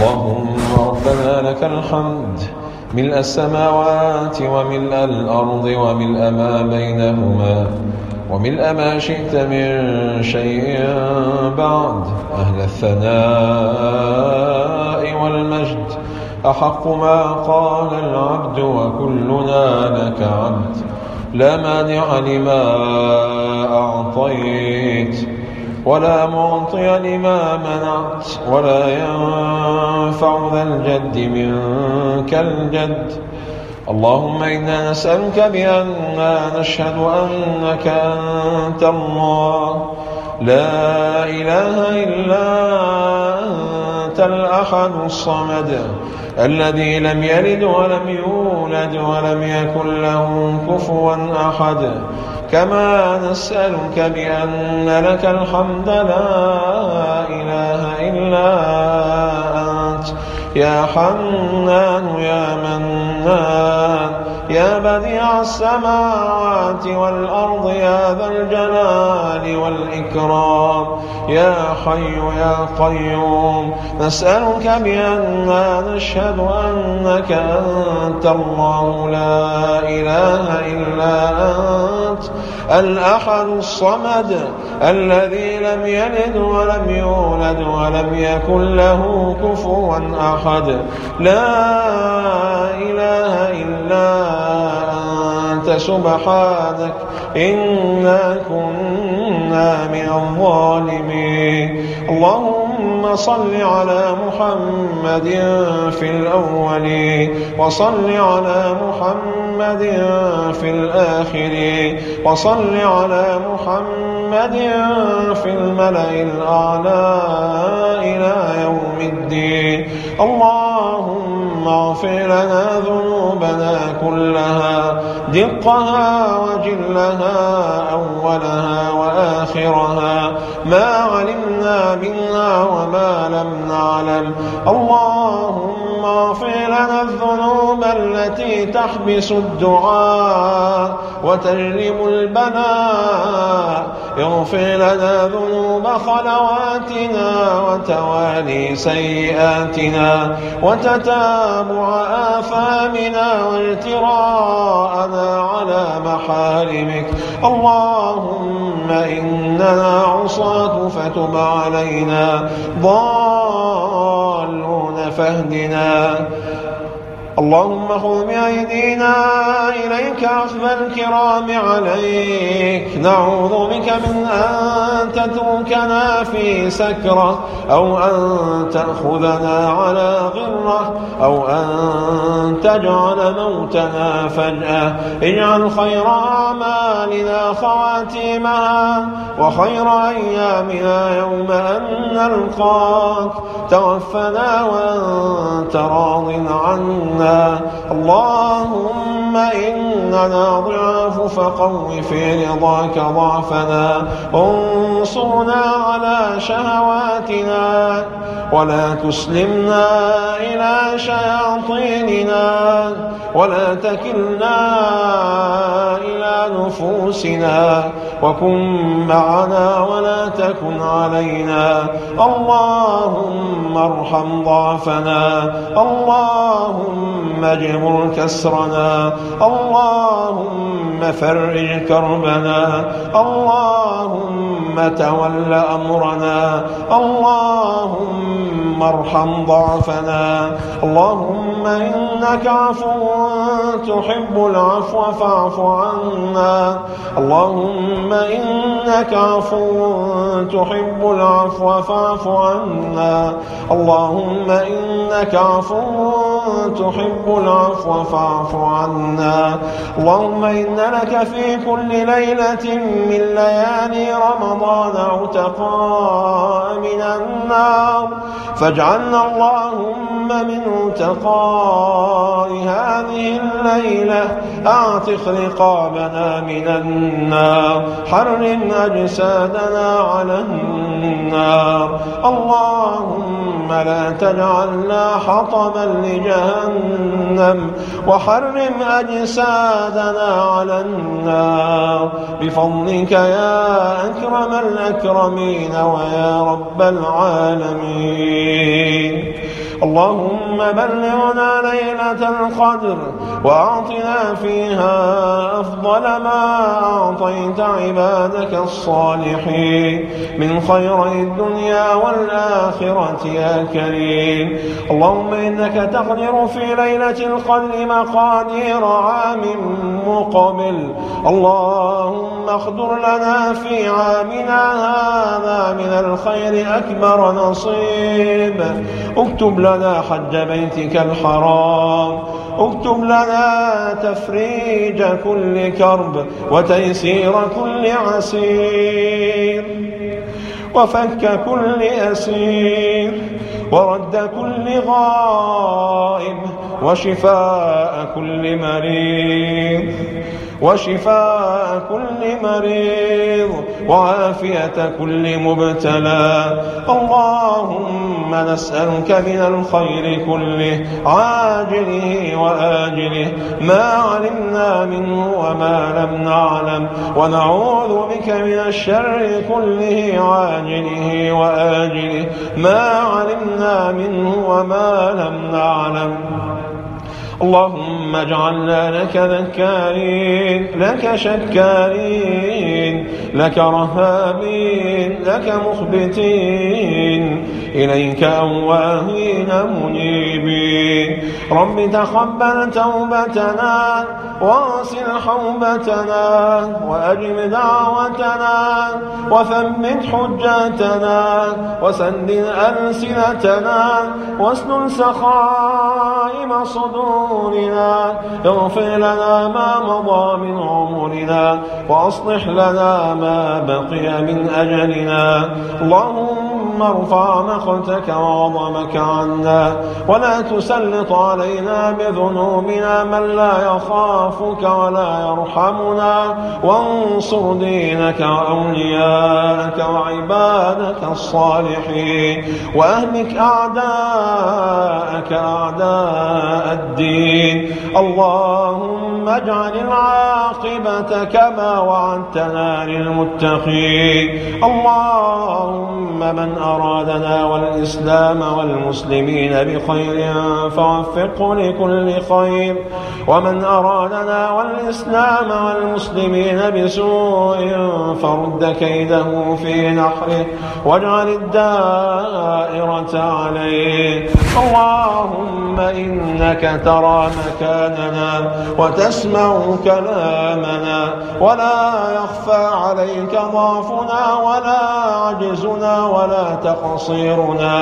اللهم ربنا لك الحمد ملء السماوات وملء الأرض وملء ما بينهما وملء ما شئت من شيء بعد. أهل الثناء والمجد أحق ما قال العبد وكلنا لك عبد. لا مانع لما أعطيت. ولا معطي لما منعت ولا ينفع ذا الجد منك الجد. اللهم إنا نسألك بأننا نشهد أنك أنت الله. لا إله إلا أنت الأحد الصمد. الذي لم يلد ولم يولد ولم يكن له كفوا أحد. كما نسألك بأن لك الحمد لا إله إلا أنت. يا حنان يا منان يا بديع السماوات والأرض يا ذا الجلال والإكرام يا حي يا قيوم نسألك بأننا نشهد أنك أنت الله لا إله إلا أنت الأحد الصمد الذي لم يلد ولم يولد ولم يكن له كفوا أحد لا إله إلا أنت سبحانك إنا كنا من الظالمين. اللهم صل على محمد في الأولين وصل على محمد في الآخرين وصل على محمد في الملأ الأعلى إلى يوم الدين. اللهم اغفر لنا ذنوبنا كلها دقها وجلها أولها وآخرها. ما علمنا منها وما لم نعلم. اللهم اغفر لنا الذنوب التي تحبس الدعاء. وتجلب البلاء اغفر لنا ذنوب خلواتنا وتوالي سيئاتنا وتتابع آثامنا واجتراءنا على محارمك. اللهم إننا عصاة فتب علينا. ضالون فاهدنا. اللهم خذ بأيدينا إليك أخذ الكرام عليك. نعوذ بك من أن تتركنا في سكرة أو أن تأخذنا على غرة أو أن تجعل موتنا فجأة. اجعل خير أعمالنا خواتيمها وخير أيامنا يوم أن نلقاك. توفنا وأنت راض عنا. اللهم إننا ضعاف فقو في رضاك ضعفنا. انصرنا على شهواتنا. ولا تسلمنا إلى شياطيننا. ولا تكلنا إلى نفوسنا وكن معنا ولا تكن علينا. اللهم ارحم ضعفنا. اللهم اجبر كسرنا. اللهم فرج كربنا. اللهم تول أمرنا. اللهم ارحم ضعفنا. اللهم إنك عفو تحب العفو فاعف عنا. اللهم إنك عفو تحب العفو فاعف عنا. اللهم إنك عفو تحب العفو فاعف عنا. اللهم إن لك في كل ليلة من ليالي رمضان عتقاء من النار. فاجعلنا اللهم من عتقاء هذه الليلة. أعتق رقابنا من النار. حرم أجسادنا على النار. اللهم لا تجعلنا حطما لجهنم وحرم أجسادنا على النار. بفضلك يا أكرم الأكرمين ويا رب العالمين. اللهم بلغنا ليلة القدر وأعطنا فيها أفضل ما أعطيت عبادك الصالحين من خيري الدنيا والآخرة يا كريم. اللهم إنك تقدر في ليلة القدر مقادير عام مقبل. اللهم اخدر لنا في عامنا هذا من الخير أكبر نصيب. اكتب لنا حج بيتك الحرام. اكتب لنا تفريج كل كرب وتيسير كل عسير. وفك كل أسير ورد كل غائب. وشفاء كل مريض وشفاء كل مريض وعافية كل مبتلى. اللهم نسألك من الخير كله عاجله وآجله. ما علمنا منه وما لم نعلم ونعوذ بك من الشر كله عاجله وآجله. ما علمنا منه وما لم نعلم. اللهم اجعلنا لك ذكارين لك شكارين لك رهابين لك مخبتين إليك أواهين منيبين. رب تقبل توبتنا وأصل حوبتنا وأجب دعوتنا وثبت حجاتنا وسدد ألسنتنا واسلل سخائم صدورنا اغفر لنا ما مضى من عمرنا وأصلح لنا ما بقي من أجلنا اللهم ارفع مقتك وعظمك عنا ولا تسلط علينا بذنوبنا من لا يخافك ولا يرحمنا. وانصر دينك وأولياءك وعبادك الصالحين وأهلك أعداءك أعداء الدين. اللهم اجعل العاقبة كما وعدتنا للمتقين. اللهم من أرادنا والإسلام والمسلمين بخير فوفقه لكل خير. ومن أرادنا والإسلام والمسلمين بسوء فرد كيده في نحره واجعل الدائرة عليه. اللهم إنك ترى مكاننا وتسمع كلامنا ولا يخفى عليك ضعفنا ولا عجزنا ولا تقصيرنا.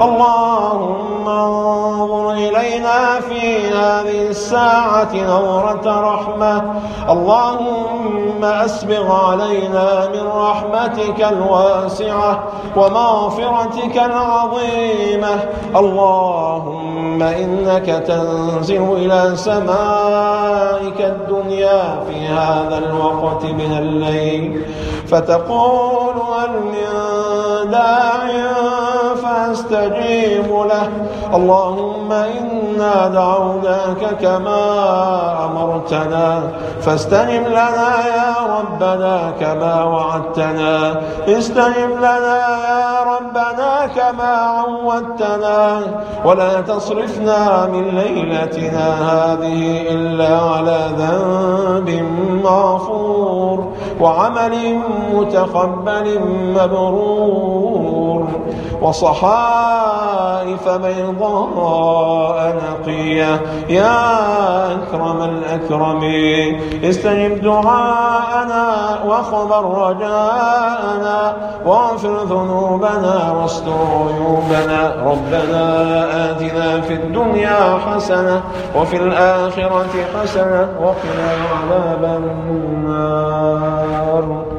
اللهم انظر إلينا في هذه الساعة نورة رحمة. اللهم أسبغ علينا من رحمتك الواسعة ومغفرتك العظيمة. اللهم إنك تنزل إلى سمائك الدنيا في هذا الوقت من الليل. فتقول هل من داع فأستجيب له. اللهم إنا دعوناك كما أمرتنا. فاستجب لنا يا ربنا كما وعدتنا. استجب لنا يا ربنا كما عودتنا ولا تصرفنا من ليلتنا هذه إلا على ذنب مغفور وعمل متقبل مبرور وصحائف بيضاء نقية. يا أكرم الأكرمين استجب دعاءنا واخبر رجاءنا. واغفر ذنوبنا واستر عيوبنا ربنا آتنا في الدنيا حسنة وفي الآخرة حسنة وقنا عذاب النار